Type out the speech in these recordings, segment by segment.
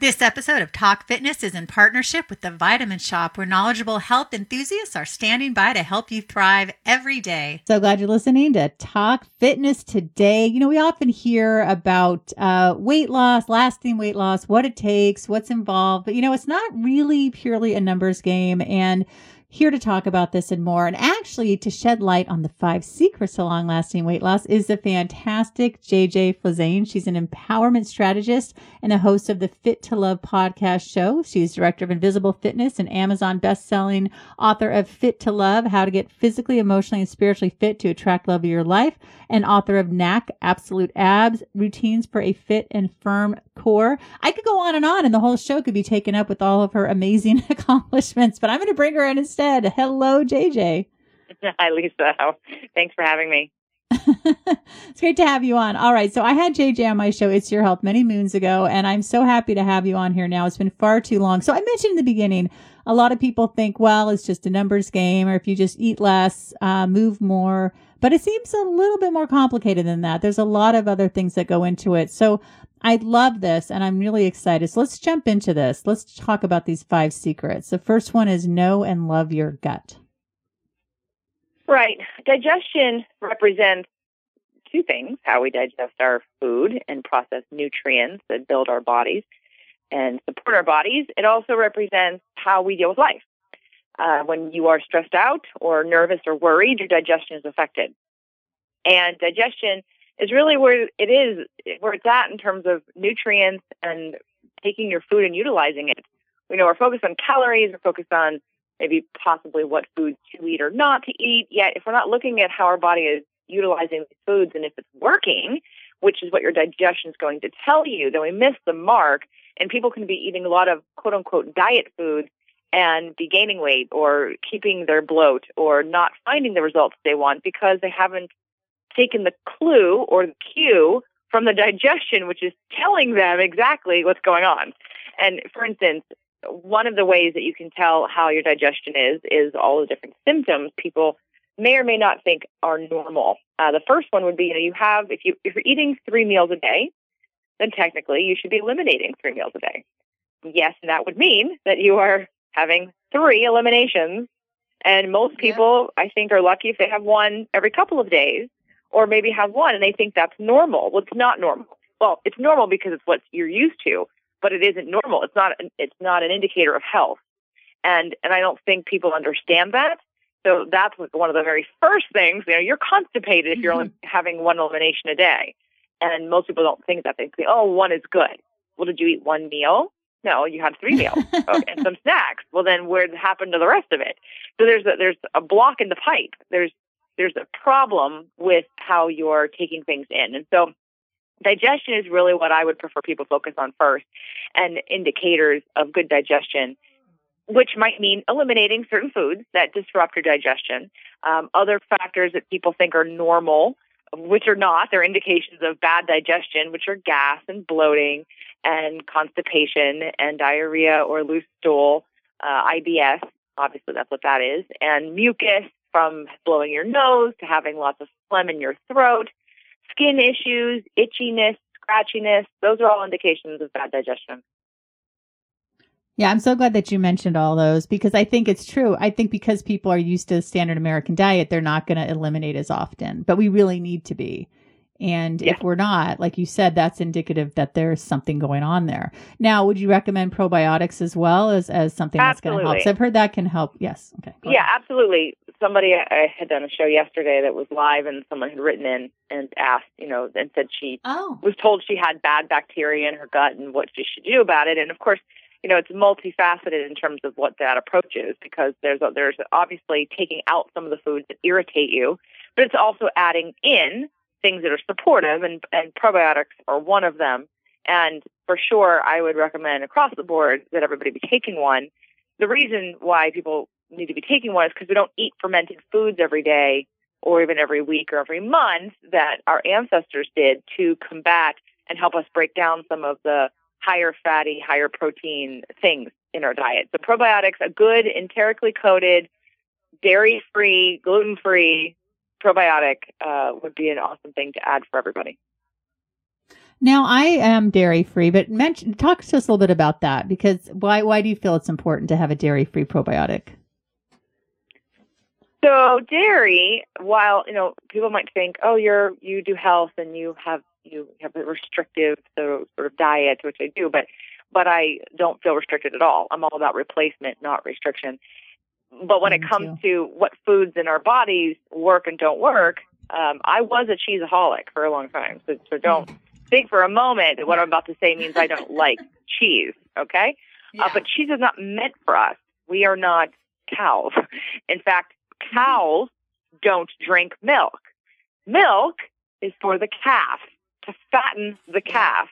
This episode of Talk Fitness is in partnership with the Vitamin Shoppe, where knowledgeable health enthusiasts are standing by to help you thrive every day. So glad you're listening to Talk Fitness today. You know, we often hear about uh, weight loss, lasting weight loss, what it takes, what's involved, but you know, it's not really purely a numbers game. And here to talk about this and more, and actually to shed light on the five secrets to long lasting weight loss is the fantastic JJ Flizanes. She's an empowerment strategist and a host of the Fit to Love podcast show. She's director of Invisible Fitness and Amazon best-selling author of Fit to Love, How to Get Physically, Emotionally, and Spiritually Fit to Attract Love of Your Life, and author of Knack Absolute Abs, Routines for a Fit and Firm Core. I could go on and on and the whole show could be taken up with all of her amazing accomplishments, but I'm going to bring her in instead. Hello, JJ. Hi, Lisa. Thanks for having me. it's great to have you on. All right. So I had JJ on my show, It's Your Health, many moons ago, and I'm so happy to have you on here now. It's been far too long. So I mentioned in the beginning, a lot of people think, well, it's just a numbers game, or if you just eat less, uh, move more. But it seems a little bit more complicated than that. There's a lot of other things that go into it. So I love this and I'm really excited. So let's jump into this. Let's talk about these five secrets. The first one is know and love your gut. Right. Digestion represents two things how we digest our food and process nutrients that build our bodies and support our bodies. It also represents how we deal with life. Uh, when you are stressed out or nervous or worried, your digestion is affected. And digestion is really where it is, where it's at in terms of nutrients and taking your food and utilizing it. We know we're focused on calories, we're focused on maybe possibly what foods to eat or not to eat. Yet, if we're not looking at how our body is utilizing these foods and if it's working, which is what your digestion is going to tell you, then we miss the mark. And people can be eating a lot of quote unquote diet foods and be gaining weight or keeping their bloat or not finding the results they want because they haven't taken the clue or the cue from the digestion, which is telling them exactly what's going on. And for instance, one of the ways that you can tell how your digestion is is all the different symptoms people may or may not think are normal. Uh, the first one would be you know you have if you if you're eating three meals a day, then technically you should be eliminating three meals a day. Yes, and that would mean that you are having three eliminations. And most people, I think, are lucky if they have one every couple of days or maybe have one and they think that's normal. Well, it's not normal. Well, it's normal because it's what you're used to, but it isn't normal. It's not, an, it's not an indicator of health. And, and I don't think people understand that. So that's one of the very first things, you know, you're constipated if you're only mm-hmm. having one elimination a day. And most people don't think that. They think, oh, one is good. Well, did you eat one meal? No, you had three meals okay, and some snacks. Well, then what happened to the rest of it? So there's a, there's a block in the pipe. There's there's a problem with how you're taking things in, and so digestion is really what I would prefer people focus on first, and indicators of good digestion, which might mean eliminating certain foods that disrupt your digestion. Um, other factors that people think are normal which are not. They're indications of bad digestion, which are gas and bloating and constipation and diarrhea or loose stool, uh, IBS. Obviously, that's what that is. And mucus from blowing your nose to having lots of phlegm in your throat, skin issues, itchiness, scratchiness. Those are all indications of bad digestion. Yeah, I'm so glad that you mentioned all those because I think it's true. I think because people are used to the standard American diet, they're not going to eliminate as often, but we really need to be. And yeah. if we're not, like you said, that's indicative that there's something going on there. Now, would you recommend probiotics as well as, as something that's going to help? So I've heard that can help. Yes. Okay. Yeah, absolutely. Somebody I had done a show yesterday that was live and someone had written in and asked, you know, and said she oh. was told she had bad bacteria in her gut and what she should do about it. And of course, you know, it's multifaceted in terms of what that approach is because there's there's obviously taking out some of the foods that irritate you, but it's also adding in things that are supportive, and, and probiotics are one of them. And for sure, I would recommend across the board that everybody be taking one. The reason why people need to be taking one is because we don't eat fermented foods every day or even every week or every month that our ancestors did to combat and help us break down some of the higher fatty, higher protein things in our diet. So probiotics, a good enterically coated, dairy free, gluten free probiotic uh, would be an awesome thing to add for everybody. Now I am dairy free, but mention, talk to us a little bit about that because why why do you feel it's important to have a dairy free probiotic? So dairy, while you know people might think, oh, you're you do health and you have you have a restrictive so, sort of diet, which I do, but but I don't feel restricted at all. I'm all about replacement, not restriction. But when Me it comes too. to what foods in our bodies work and don't work, um, I was a cheeseaholic for a long time. So, so don't think for a moment that what I'm about to say means I don't like cheese. Okay, uh, yeah. uh, but cheese is not meant for us. We are not cows. In fact, cows don't drink milk. Milk is for the calf to fatten the calf.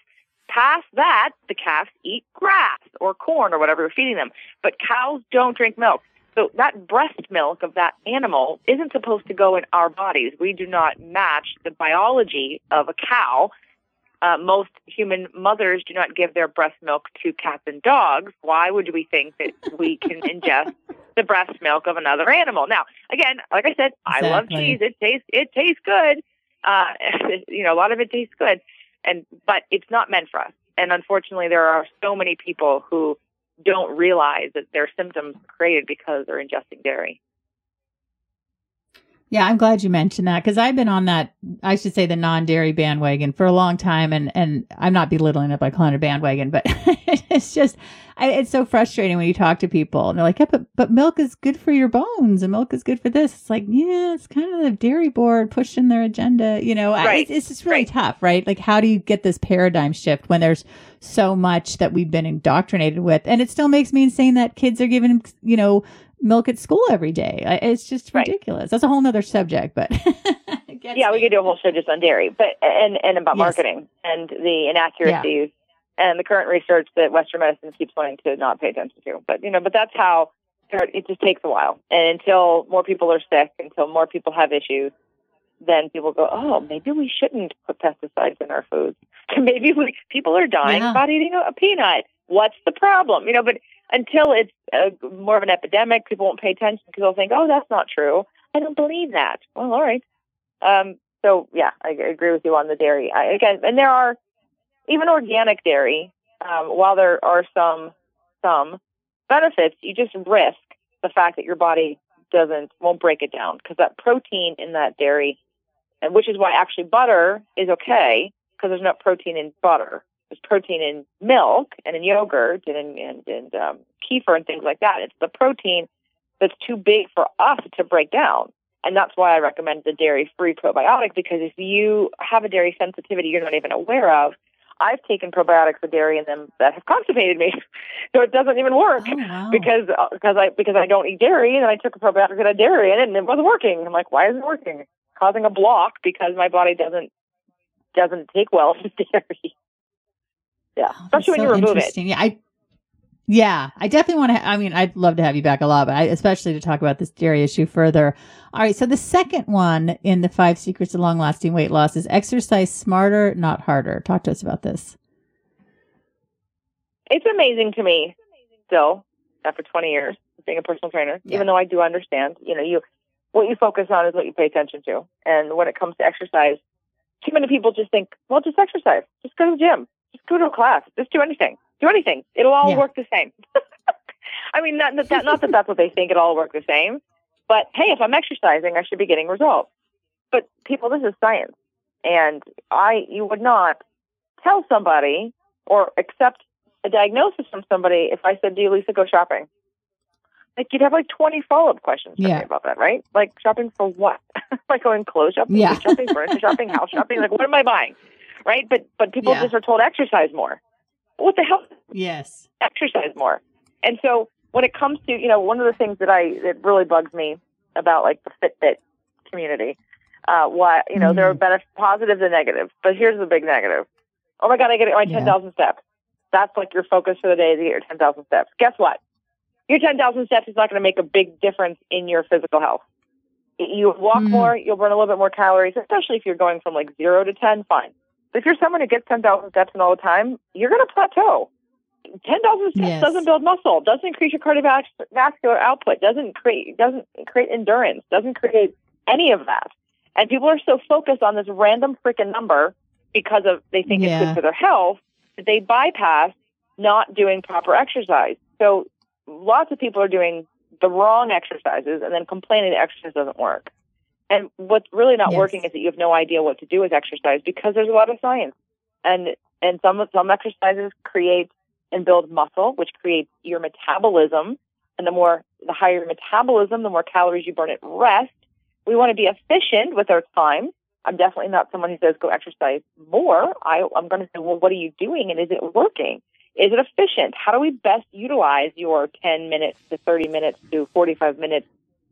Past that, the calves eat grass or corn or whatever you're feeding them. But cows don't drink milk. So that breast milk of that animal isn't supposed to go in our bodies. We do not match the biology of a cow. Uh, most human mothers do not give their breast milk to cats and dogs. Why would we think that we can ingest the breast milk of another animal? Now, again, like I said, exactly. I love cheese. It tastes it tastes good. Uh, you know, a lot of it tastes good, and but it's not meant for us. And unfortunately, there are so many people who don't realize that their symptoms are created because they're ingesting dairy. Yeah, I'm glad you mentioned that because I've been on that, I should say, the non-dairy bandwagon for a long time, and and I'm not belittling it by calling it a bandwagon, but it's just, I, it's so frustrating when you talk to people and they're like, yeah, but but milk is good for your bones, and milk is good for this. It's like, yeah, it's kind of the dairy board pushing their agenda, you know. Right. I, it's, it's just really right. tough, right? Like, how do you get this paradigm shift when there's so much that we've been indoctrinated with, and it still makes me insane that kids are given, you know milk at school every day. It's just ridiculous. Right. That's a whole nother subject, but yeah, we could do a whole show just on dairy, but and and about yes. marketing and the inaccuracies. And the current research that Western medicine keeps wanting to not pay attention to. But you know, but that's how it just takes a while, and until more people are sick, until more people have issues. Then people go, oh, maybe we shouldn't put pesticides in our foods. maybe we, people are dying yeah. about eating a, a peanut. What's the problem? You know, but until it's a, more of an epidemic, people won't pay attention because they'll think, oh, that's not true. I don't believe that. Well, all right. Um, so yeah, I, I agree with you on the dairy. I, again, and there are even organic dairy. Um, while there are some some benefits, you just risk the fact that your body doesn't won't break it down because that protein in that dairy, and which is why actually butter is okay because there's no protein in butter there's protein in milk and in yogurt and in and, and um, kefir and things like that. It's the protein that's too big for us to break down. And that's why I recommend the dairy free probiotic because if you have a dairy sensitivity you're not even aware of, I've taken probiotics with dairy in them that have constipated me, so it doesn't even work oh, wow. because uh, because I because I don't eat dairy, and I took a probiotic that had dairy in it, and it wasn't working. I'm like, why isn't it working? causing a block because my body doesn't doesn't take well to dairy. Yeah, oh, especially when so you remove it. Yeah, I yeah, I definitely want to. Ha- I mean, I'd love to have you back a lot, but I, especially to talk about this dairy issue further. All right, so the second one in the five secrets of long lasting weight loss is exercise smarter, not harder. Talk to us about this. It's amazing to me, still after 20 years being a personal trainer. Yeah. Even though I do understand, you know, you what you focus on is what you pay attention to, and when it comes to exercise, too many people just think, well, just exercise, just go to the gym just go to a class. Just do anything. Do anything. It'll all yeah. work the same. I mean, not, not, not that that's what they think. It'll all work the same. But hey, if I'm exercising, I should be getting results. But people, this is science, and I you would not tell somebody or accept a diagnosis from somebody if I said, "Do you, Lisa, go shopping?" Like you'd have like 20 follow up questions yeah. about that, right? Like shopping for what? like going clothes shopping, yeah. shopping, furniture shopping, house shopping. Like what am I buying? right? But but people yeah. just are told exercise more. What the hell? Yes, exercise more. And so when it comes to you know one of the things that I that really bugs me about like the Fitbit community, uh, why you know mm-hmm. there are benefits, positives and negatives. But here's the big negative. Oh my god, I get my ten thousand yeah. steps. That's like your focus for the day to get your ten thousand steps. Guess what? Your ten thousand steps is not going to make a big difference in your physical health. You walk mm. more, you'll burn a little bit more calories, especially if you're going from like zero to ten. Fine if you're someone who gets 10,000 steps in all the time, you're going to plateau. 10,000 steps yes. doesn't build muscle, doesn't increase your cardiovascular output, doesn't create doesn't create endurance, doesn't create any of that. And people are so focused on this random freaking number because of they think Yeah. it's good for their health, that they bypass not doing proper exercise. So lots of people are doing the wrong exercises and then complaining the exercise doesn't work. And what's really not Yes. working is that you have no idea what to do with exercise because there's a lot of science. And and some some exercises create and build muscle, which creates your metabolism. And the more the higher your metabolism, the more calories you burn at rest. We want to be efficient with our time. I'm definitely not someone who says go exercise more. I, I'm going to say, well, what are you doing and is it working? Is it efficient? How do we best utilize your 10 minutes to 30 minutes to 45 minutes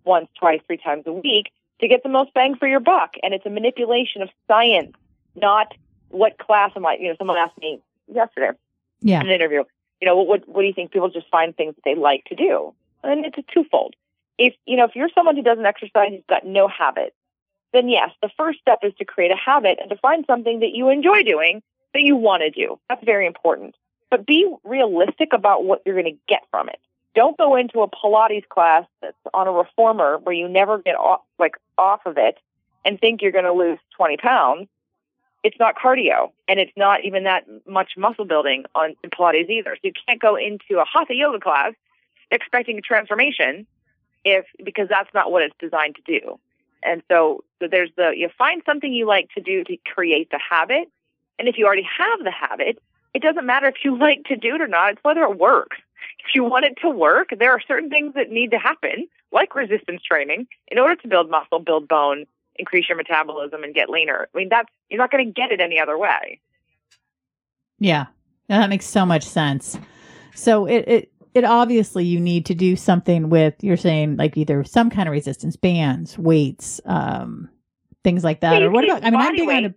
once, twice, three times a week to get the most bang for your buck? And it's a manipulation of science, not what class am I? You know, someone asked me yesterday Yeah. in an interview, you know, what, what do you think people just find things that they like to do? And it's a twofold. If, you know, if you're someone who doesn't exercise, who's got no habit, then yes, the first step is to create a habit and to find something that you enjoy doing that you want to do. That's very important. But be realistic about what you're going to get from it. Don't go into a Pilates class that's on a reformer where you never get off, like off of it and think you're going to lose 20 pounds. It's not cardio and it's not even that much muscle building on in Pilates either. So you can't go into a hatha yoga class expecting a transformation if because that's not what it's designed to do. And so, so there's the you find something you like to do to create the habit. And if you already have the habit, it doesn't matter if you like to do it or not. It's whether it works. If you want it to work, there are certain things that need to happen, like resistance training, in order to build muscle, build bone, increase your metabolism, and get leaner. I mean, that's you're not going to get it any other way. Yeah. That makes so much sense. So it, it, it obviously you need to do something with, you're saying like either some kind of resistance bands, weights, um, things like that. Yeah, or what about, I mean, I'm big on a,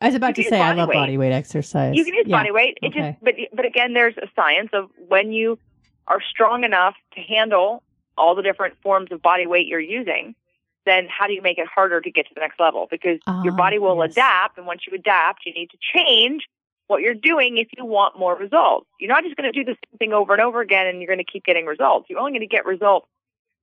I was about to say I love weight. body weight exercise. You can use Yeah. body weight. It Okay. just, but but again, there's a science of when you are strong enough to handle all the different forms of body weight you're using. Then how do you make it harder to get to the next level? Because your Ah, body will yes. adapt, and once you adapt, you need to change what you're doing if you want more results. You're not just going to do the same thing over and over again, and you're going to keep getting results. You're only going to get results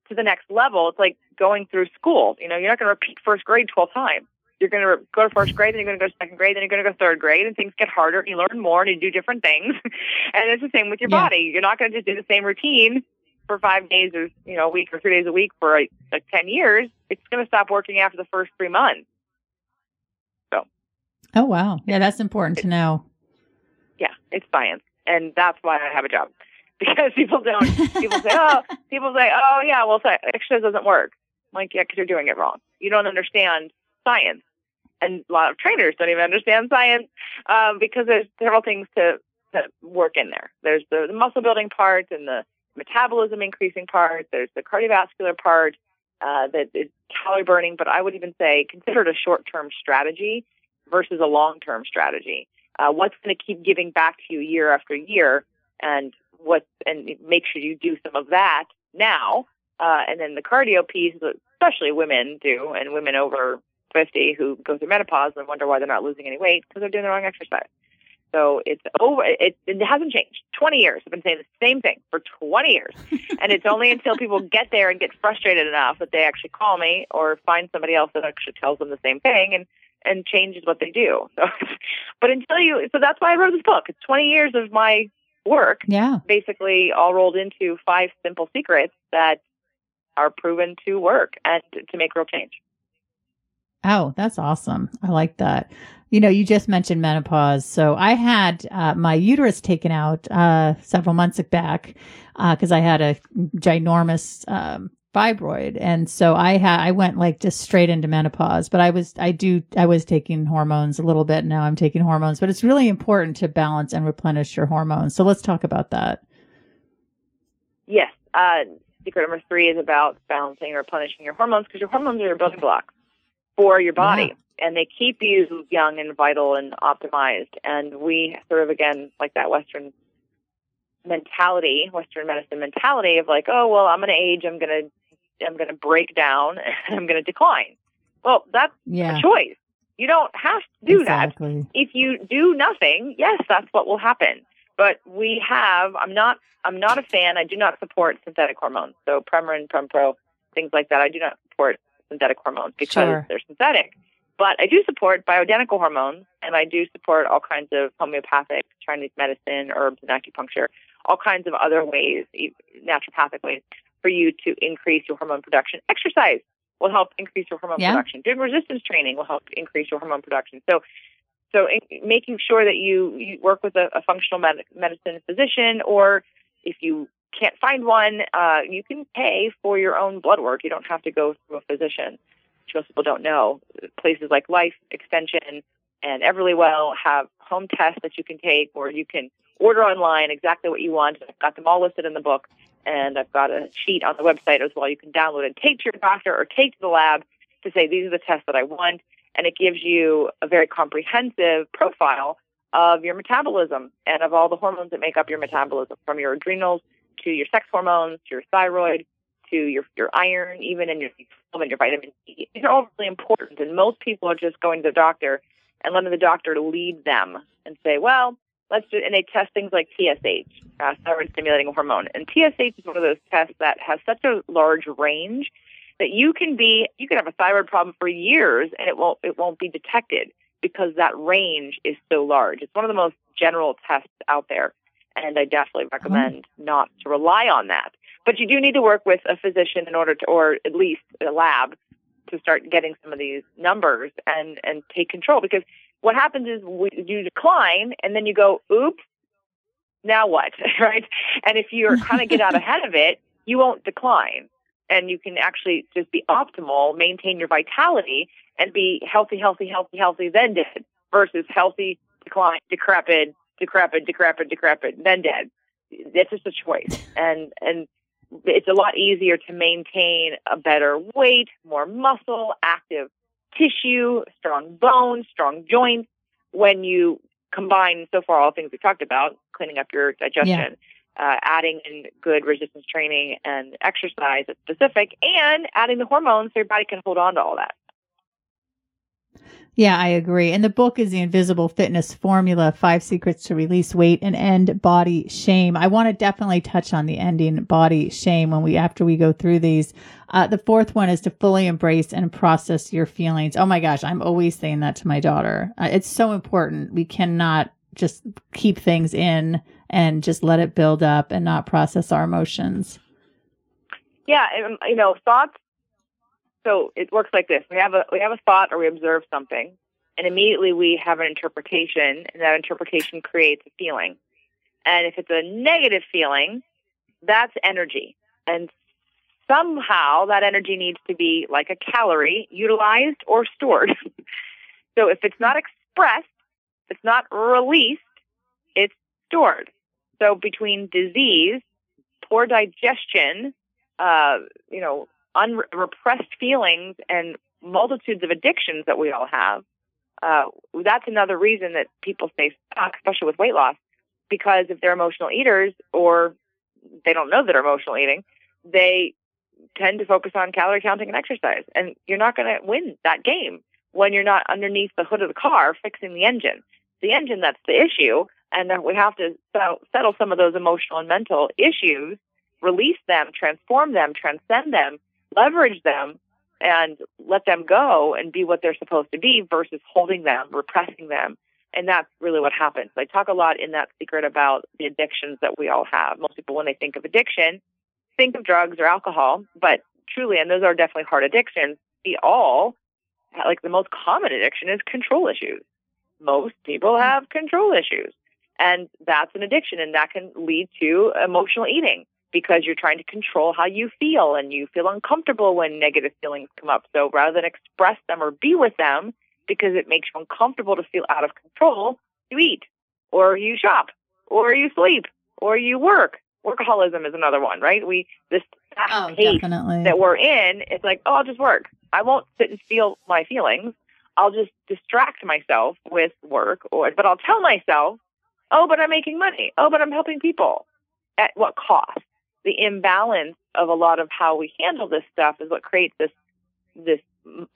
to the next level. It's like going through school. You know, you're not going to repeat first grade 12 times you're going to go to first grade, then you're going to go to second grade, then you're going to go third grade, and things get harder. And you learn more, and you do different things. and it's the same with your Yeah. body. You're not going to just do the same routine for five days or you know a week or three days a week for like, like ten years. It's going to stop working after the first three months. So. Oh, wow. Yeah. That's important to know. Yeah, it's science, and that's why I have a job because people don't. People say, oh, people say, oh yeah, well, exercise doesn't work. I'm like, yeah, because you're doing it wrong. You don't understand science, a lot of trainers don't even understand science um, because there's several things to to work in there. There's the, the muscle building part and the metabolism increasing part. There's the cardiovascular part uh, that is calorie burning, but I would even say consider it a short term strategy versus a long term strategy. Uh, what's going to keep giving back to you year after year, and what and make sure you do some of that now. Uh, and then the cardio piece, especially women do, and women over 50 who go through menopause and wonder why they're not losing any weight because they're doing the wrong exercise. So it's over. It, it hasn't changed. 20 years. I've been saying the same thing for 20 years. and it's only until people get there and get frustrated enough that they actually call me or find somebody else that actually tells them the same thing and, and changes what they do. So, but until you, so that's why I wrote this book. It's 20 years of my work Yeah. basically all rolled into five simple secrets that are proven to work and to make real change. Oh, that's awesome. I like that. You know, you just mentioned menopause. So I had uh, my uterus taken out uh, several months back because I had a ginormous um, fibroid, and so I had I went like just straight into menopause. But I was I do I was taking hormones a little bit. Now I'm taking hormones, but it's really important to balance and replenish your hormones. So let's talk about that. Yes. Uh, secret number three is about balancing or replenishing your hormones because your hormones are your building blocks for your body. And they keep you young and vital and optimized. And we sort of, again, like that Western mentality, Western medicine mentality of like, oh, well, I'm going to age, I'm going to, I'm going to break down, and I'm going to decline. Well, that's Yeah, a choice. You don't have to do that if you do nothing, yes, that's what will happen. But we have. I'm not. I'm not a fan. I do not support synthetic hormones. So Premarin, Prempro, things like that. I do not support synthetic hormones because Sure. they're synthetic. But I do support bioidentical hormones, and I do support all kinds of homeopathic, Chinese medicine, herbs, and acupuncture, all kinds of other ways, naturopathic ways, for you to increase your hormone production. Exercise will help increase your hormone yeah. production. Doing resistance training will help increase your hormone production. So, so in, making sure that you, you work with a, a functional med- medicine physician, or if you can't find one, uh, you can pay for your own blood work. You don't have to go through a physician most people don't know. Places like Life Extension and Everlywell have home tests that you can take, or you can order online exactly what you want. I've got them all listed in the book, and I've got a sheet on the website as well. You can download and take to your doctor or take to the lab to say these are the tests that I want, and it gives you a very comprehensive profile of your metabolism and of all the hormones that make up your metabolism, from your adrenals to your sex hormones to your thyroid to your your iron, even in your and your vitamin D. These are all really important, and most people are just going to the doctor and letting the doctor lead them and say, "Well, let's do." And they test things like TSH, uh, thyroid stimulating hormone, and TSH is one of those tests that has such a large range that you can be you can have a thyroid problem for years and it won't it won't be detected because that range is so large. It's one of the most general tests out there, and I definitely uh-huh. recommend oh. not to rely on that. But you do need to work with a physician in order to, or at least a lab, to start getting some of these numbers and and take control. Because what happens is we, you decline, and then you go, "Oops, now what?" right? And if you're kind of get out ahead of it, you won't decline, and you can actually just be optimal, maintain your vitality, and be healthy, healthy, healthy, healthy, then dead, versus healthy, decline, decrepit, decrepit, decrepit, decrepit, then dead. It's just a choice, and and it's a lot easier to maintain a better weight, more muscle, active tissue, strong bones, strong joints when you combine so far all things we talked about, cleaning up your digestion, yeah. uh, adding in good resistance training and exercise that's specific, and adding the hormones so your body can hold on to all that. Yeah, I agree. And the book is The Invisible Fitness Formula Five Secrets to Release Weight and End Body Shame. I want to definitely touch on the ending body shame when we, after we go through these. Uh, the fourth one is to fully embrace and process your feelings. Oh my gosh, I'm always saying that to my daughter. Uh, it's so important. We cannot just keep things in and just let it build up and not process our emotions. Yeah, and, you know, thoughts so it works like this: we have a we have a thought or we observe something, and immediately we have an interpretation, and that interpretation creates a feeling. And if it's a negative feeling, that's energy, and somehow that energy needs to be like a calorie utilized or stored. so if it's not expressed, it's not released, it's stored. So between disease, poor digestion, uh, you know, unrepressed feelings and multitudes of addictions that we all have. Uh, that's another reason that people stay stuck, especially with weight loss, because if they're emotional eaters or they don't know that they're emotional eating, they tend to focus on calorie counting and exercise. And you're not going to win that game when you're not underneath the hood of the car fixing the engine. The engine that's the issue, and we have to settle some of those emotional and mental issues, release them, transform them, transcend them, leverage them and let them go and be what they're supposed to be versus holding them, repressing them. And that's really what happens. I talk a lot in that secret about the addictions that we all have. Most people, when they think of addiction, think of drugs or alcohol, but truly, and those are definitely hard addictions, we all, like the most common addiction is control issues. Most people have control issues. And that's an addiction, and that can lead to emotional eating because you're trying to control how you feel and you feel uncomfortable when negative feelings come up. So rather than express them or be with them because it makes you uncomfortable to feel out of control, you eat or you shop or you sleep or you work. Workaholism is another one, right? We this oh, definitely. that we're in, it's like, oh, I'll just work. I won't sit and feel my feelings. I'll just distract myself with work or but I'll tell myself, oh, but I'm making money. Oh, but I'm helping people. At what cost? The imbalance of a lot of how we handle this stuff is what creates this this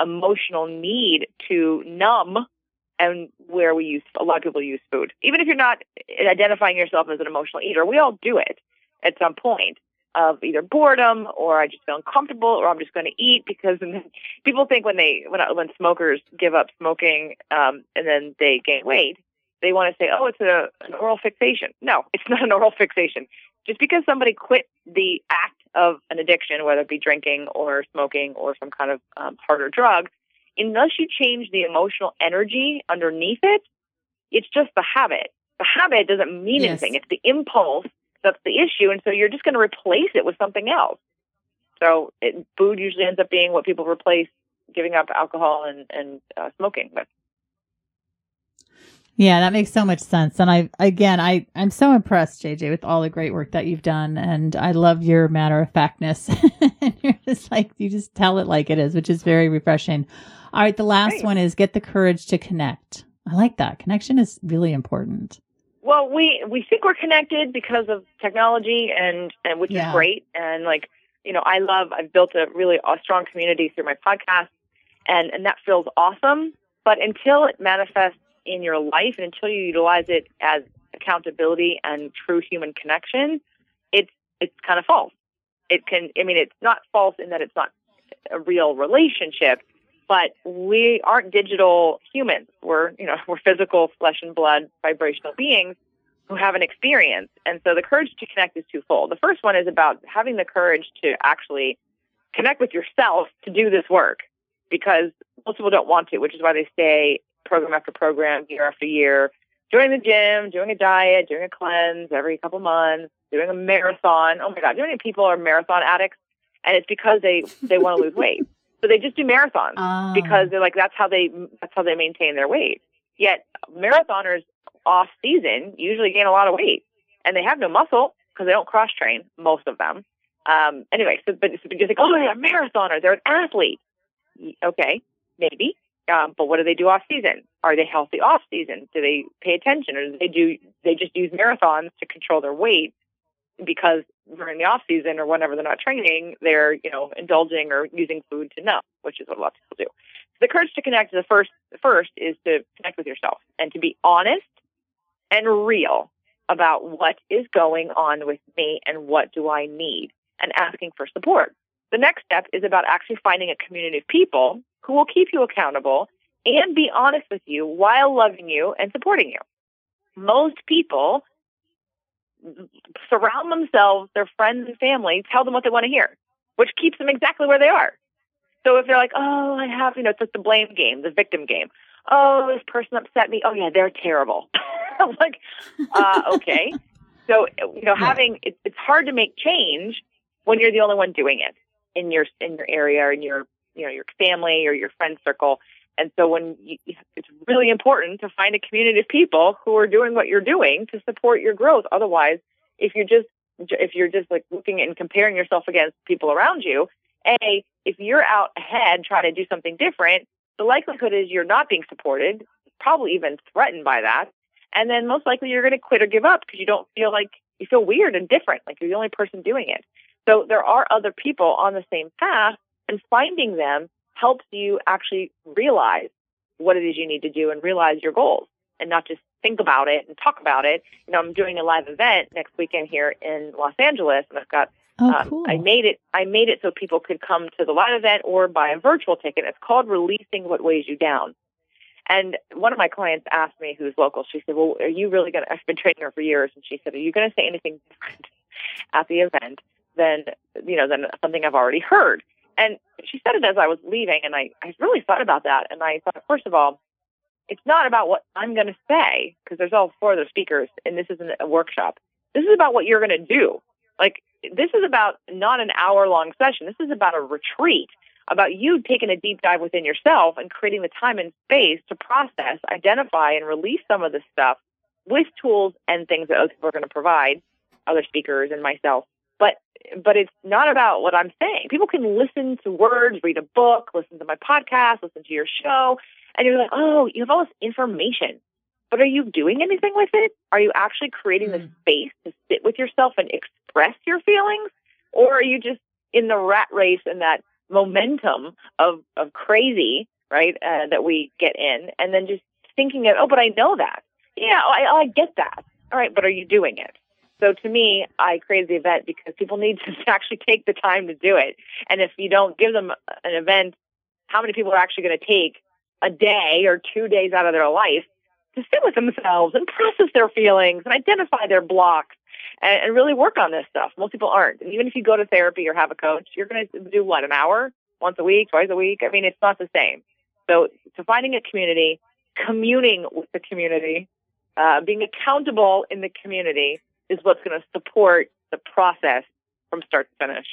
emotional need to numb and where we use a lot of people use food even if you're not identifying yourself as an emotional eater we all do it at some point of either boredom or I just feel uncomfortable or I'm just going to eat because people think when they when when smokers give up smoking um, and then they gain weight, they want to say, oh, it's a, an oral fixation. No, it's not an oral fixation. Just because somebody quit the act of an addiction, whether it be drinking or smoking or some kind of um, harder drug, unless you change the emotional energy underneath it, it's just the habit. The habit doesn't mean yes. anything. It's the impulse that's the issue. And so you're just going to replace it with something else. So it, food usually ends up being what people replace giving up alcohol and, and uh, smoking with. Yeah, that makes so much sense. And I, again, I, I'm so impressed, JJ, with all the great work that you've done. And I love your matter of factness. and you're just like, you just tell it like it is, which is very refreshing. All right. The last right. one is get the courage to connect. I like that. Connection is really important. Well, we we think we're connected because of technology, and and which yeah. is great. And like you know, I love. I've built a really a strong community through my podcast, and and that feels awesome. But until it manifests in your life, and until you utilize it as accountability and true human connection, it's it's kind of false. It can. I mean, it's not false in that it's not a real relationship, but we aren't digital humans. We're, you know, we're physical flesh and blood vibrational beings who have an experience. And so the courage to connect is twofold. The first one is about having the courage to actually connect with yourself to do this work because most people don't want to, which is why they stay program after program, year after year, doing the gym, doing a diet, doing a cleanse every couple months, doing a marathon. Oh my God, you know many people are marathon addicts? And it's because they, they want to lose weight. So they just do marathons oh. because they're like that's how they that's how they maintain their weight. Yet marathoners off season usually gain a lot of weight and they have no muscle because they don't cross train most of them. Um, anyway, so but it's just like oh they're a marathoner, they're an athlete. Okay, maybe. Um, but what do they do off season? Are they healthy off season? Do they pay attention, or do they do they just use marathons to control their weight because during the off season or whenever they're not training, they're, you know, indulging or using food to numb, which is what a lot of people do. So the courage to connect, the first, the first is to connect with yourself and to be honest and real about what is going on with me and what do I need and asking for support. The next step is about actually finding a community of people who will keep you accountable and be honest with you while loving you and supporting you. Most people surround themselves, their friends and family, tell them what they want to hear, which keeps them exactly where they are. So if they're like, oh, I have, you know, it's like the blame game, the victim game. Oh, this person upset me. Oh, yeah, they're terrible. I'm like, uh, okay. So, you know, having, it, it's hard to make change when you're the only one doing it in your, in your area or in your, you know, your family or your friend circle. And so when you, it's really important to find a community of people who are doing what you're doing to support your growth. Otherwise, if you're just if you're just like looking and comparing yourself against people around you, a if you're out ahead trying to do something different, the likelihood is you're not being supported, probably even threatened by that, and then most likely you're going to quit or give up because you don't feel like you feel weird and different, like you're the only person doing it. So there are other people on the same path, and finding them helps you actually realize what it is you need to do and realize your goals and not just think about it and talk about it. You know, I'm doing a live event next weekend here in Los Angeles and I've got Oh, um. I made it. I made it so people could come to the live event or buy a virtual ticket. It's called "Releasing What Weighs You Down." And one of my clients asked me, who's local, she said, "Well, are you really going to?" I've been training her for years, and she said, "Are you going to say anything different at the event than you know than something I've already heard?" And she said it as I was leaving, and I, I really thought about that. And I thought, first of all, it's not about what I'm going to say, because there's all four other speakers, and this isn't a workshop. This is about what you're going to do. Like, this is about not an hour long session. This is about a retreat, about you taking a deep dive within yourself and creating the time and space to process, identify, and release some of this stuff with tools and things that other people are going to provide, other speakers and myself but but it's not about what I'm saying. People can listen to words, read a book, listen to my podcast, listen to your show, and you're like, oh, you have all this information. But are you doing anything with it? Are you actually creating mm. the space to sit with yourself and express your feelings? Or are you just in the rat race and that momentum of, of crazy, right, uh, that we get in, and then just thinking of, oh, but I know that. Yeah, I, I get that. All right, but are you doing it? So to me, I created the event because people need to actually take the time to do it. And if you don't give them an event, how many people are actually going to take a day or two days out of their life to sit with themselves and process their feelings and identify their blocks and, and really work on this stuff? Most people aren't. And even if you go to therapy or have a coach, you're going to do what, an hour? Once a week, twice a week? I mean, it's not the same. So, to finding a community, communing with the community, uh, being accountable in the community is what's going to support the process from start to finish.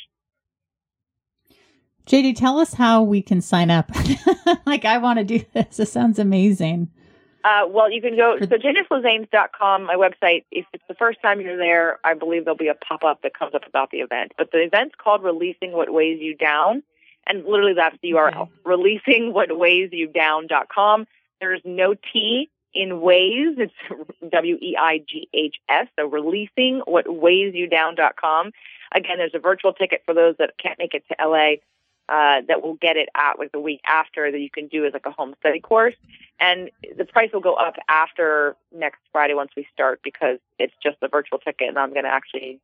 JD, tell us how we can sign up. like, I want to do this. This sounds amazing. Uh, well, you can go so jenniferlazanes.com, my website. If it's the first time you're there, I believe there'll be a pop up that comes up about the event. But the event's called Releasing What Weighs You Down. And literally, that's the URL okay. releasingwhatweighsyoudown.com. There's no T in ways. It's W E I G H S. So releasing what weighs you down.com. Again, there's a virtual ticket for those that can't make it to LA. Uh, that will get it out like the week after that you can do as like a home study course. And the price will go up after next Friday once we start because it's just a virtual ticket and I'm going to actually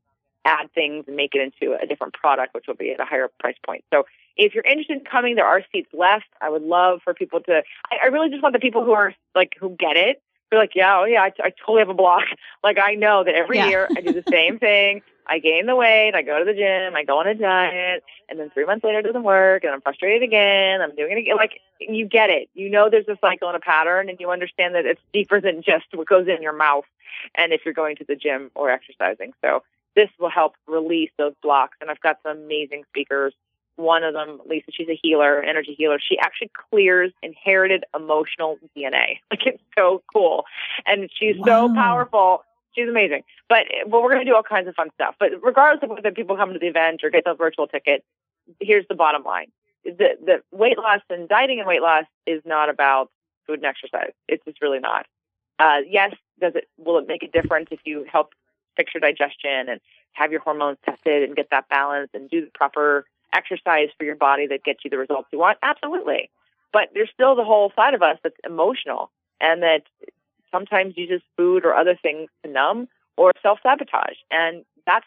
add things and make it into a different product, which will be at a higher price point. So if you're interested in coming, there are seats left. I would love for people to, I, I really just want the people who are like, who get it. They're like, yeah, oh yeah, I, I totally have a block. Like I know that every yeah. year I do the same thing. I gain the weight, I go to the gym, I go on a diet, and then three months later it doesn't work, and I'm frustrated again. I'm doing it again. Like you get it. You know there's a cycle and a pattern, and you understand that it's deeper than just what goes in your mouth. And if you're going to the gym or exercising, so this will help release those blocks. And I've got some amazing speakers. One of them, Lisa, she's a healer, energy healer. She actually clears inherited emotional DNA. Like it's so cool. And she's wow. so powerful. She's amazing. But well, we're going to do all kinds of fun stuff. But regardless of whether people come to the event or get the virtual ticket, here's the bottom line. The, the weight loss and dieting and weight loss is not about food and exercise. It's just really not. Uh, yes, does it, will it make a difference if you help fix your digestion and have your hormones tested and get that balance and do the proper exercise for your body that gets you the results you want? Absolutely. But there's still the whole side of us that's emotional and that sometimes uses food or other things to numb or self sabotage. And that's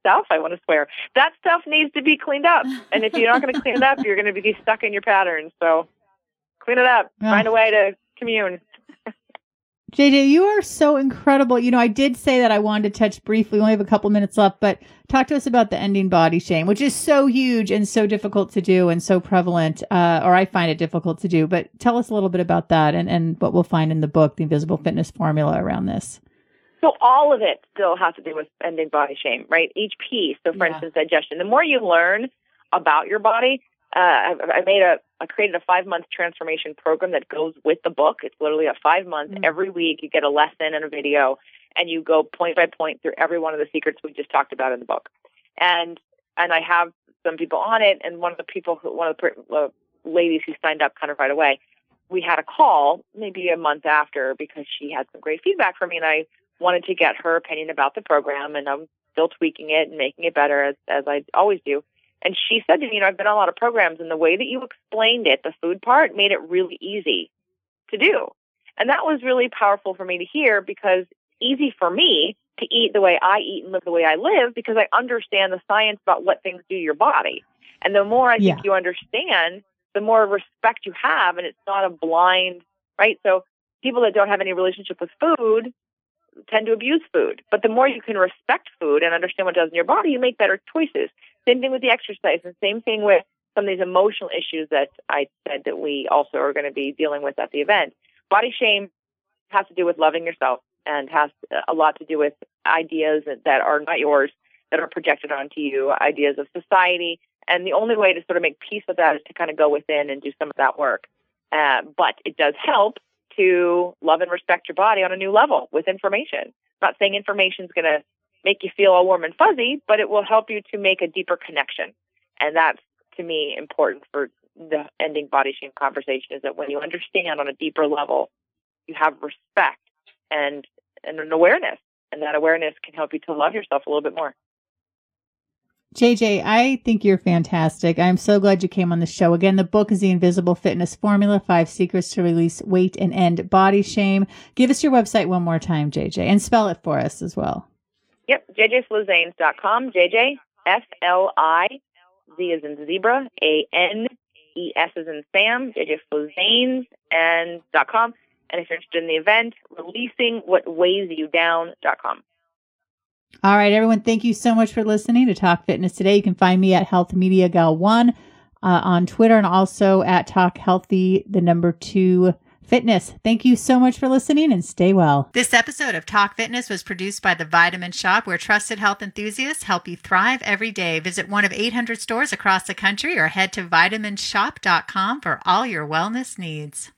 stuff, I want to swear, that stuff needs to be cleaned up. And if you're not going to clean it up, you're going to be stuck in your patterns. So clean it up, find a way to commune. JJ, you are so incredible. You know, I did say that I wanted to touch briefly. We only have a couple minutes left, but talk to us about the ending body shame, which is so huge and so difficult to do and so prevalent, uh, or I find it difficult to do. But tell us a little bit about that and, and what we'll find in the book, The Invisible Fitness Formula, around this. So all of it still has to do with ending body shame, right? Each piece. So, for yeah. instance, digestion. The more you learn about your body, uh, I, I made a, I created a five month transformation program that goes with the book. It's literally a five month. Mm-hmm. Every week you get a lesson and a video, and you go point by point through every one of the secrets we just talked about in the book. And and I have some people on it, and one of the people, who, one of the uh, ladies who signed up kind of right away, we had a call maybe a month after because she had some great feedback for me, and I wanted to get her opinion about the program, and I'm still tweaking it and making it better as as I always do. And she said to me, you know, I've been on a lot of programs and the way that you explained it, the food part, made it really easy to do. And that was really powerful for me to hear because easy for me to eat the way I eat and live the way I live because I understand the science about what things do to your body. And the more I yeah. think you understand, the more respect you have and it's not a blind, right? So people that don't have any relationship with food tend to abuse food. But the more you can respect food and understand what it does in your body, you make better choices. Same thing with the exercise, and same thing with some of these emotional issues that I said that we also are going to be dealing with at the event. Body shame has to do with loving yourself and has a lot to do with ideas that are not yours that are projected onto you, ideas of society. And the only way to sort of make peace with that is to kind of go within and do some of that work. Uh, but it does help to love and respect your body on a new level with information. I'm not saying information is going to make you feel all warm and fuzzy, but it will help you to make a deeper connection. And that's to me important for the ending body shame conversation is that when you understand on a deeper level, you have respect and, and an awareness. And that awareness can help you to love yourself a little bit more. JJ, I think you're fantastic. I'm so glad you came on the show. Again, the book is The Invisible Fitness Formula Five Secrets to Release Weight and End Body Shame. Give us your website one more time, JJ, and spell it for us as well. Yep, jjflizanes.com. JJ F L I Z is in zebra, A N E S is in Sam, jjflizanes and dot com. And if you're interested in the event, releasing what weighs you down.com. All right, everyone. Thank you so much for listening to Talk Fitness today. You can find me at Health Media Gal One uh, on Twitter and also at Talk Healthy, the number two fitness. Thank you so much for listening and stay well. This episode of Talk Fitness was produced by The Vitamin Shoppe, where trusted health enthusiasts help you thrive every day. Visit one of 800 stores across the country or head to vitaminshoppe.com for all your wellness needs.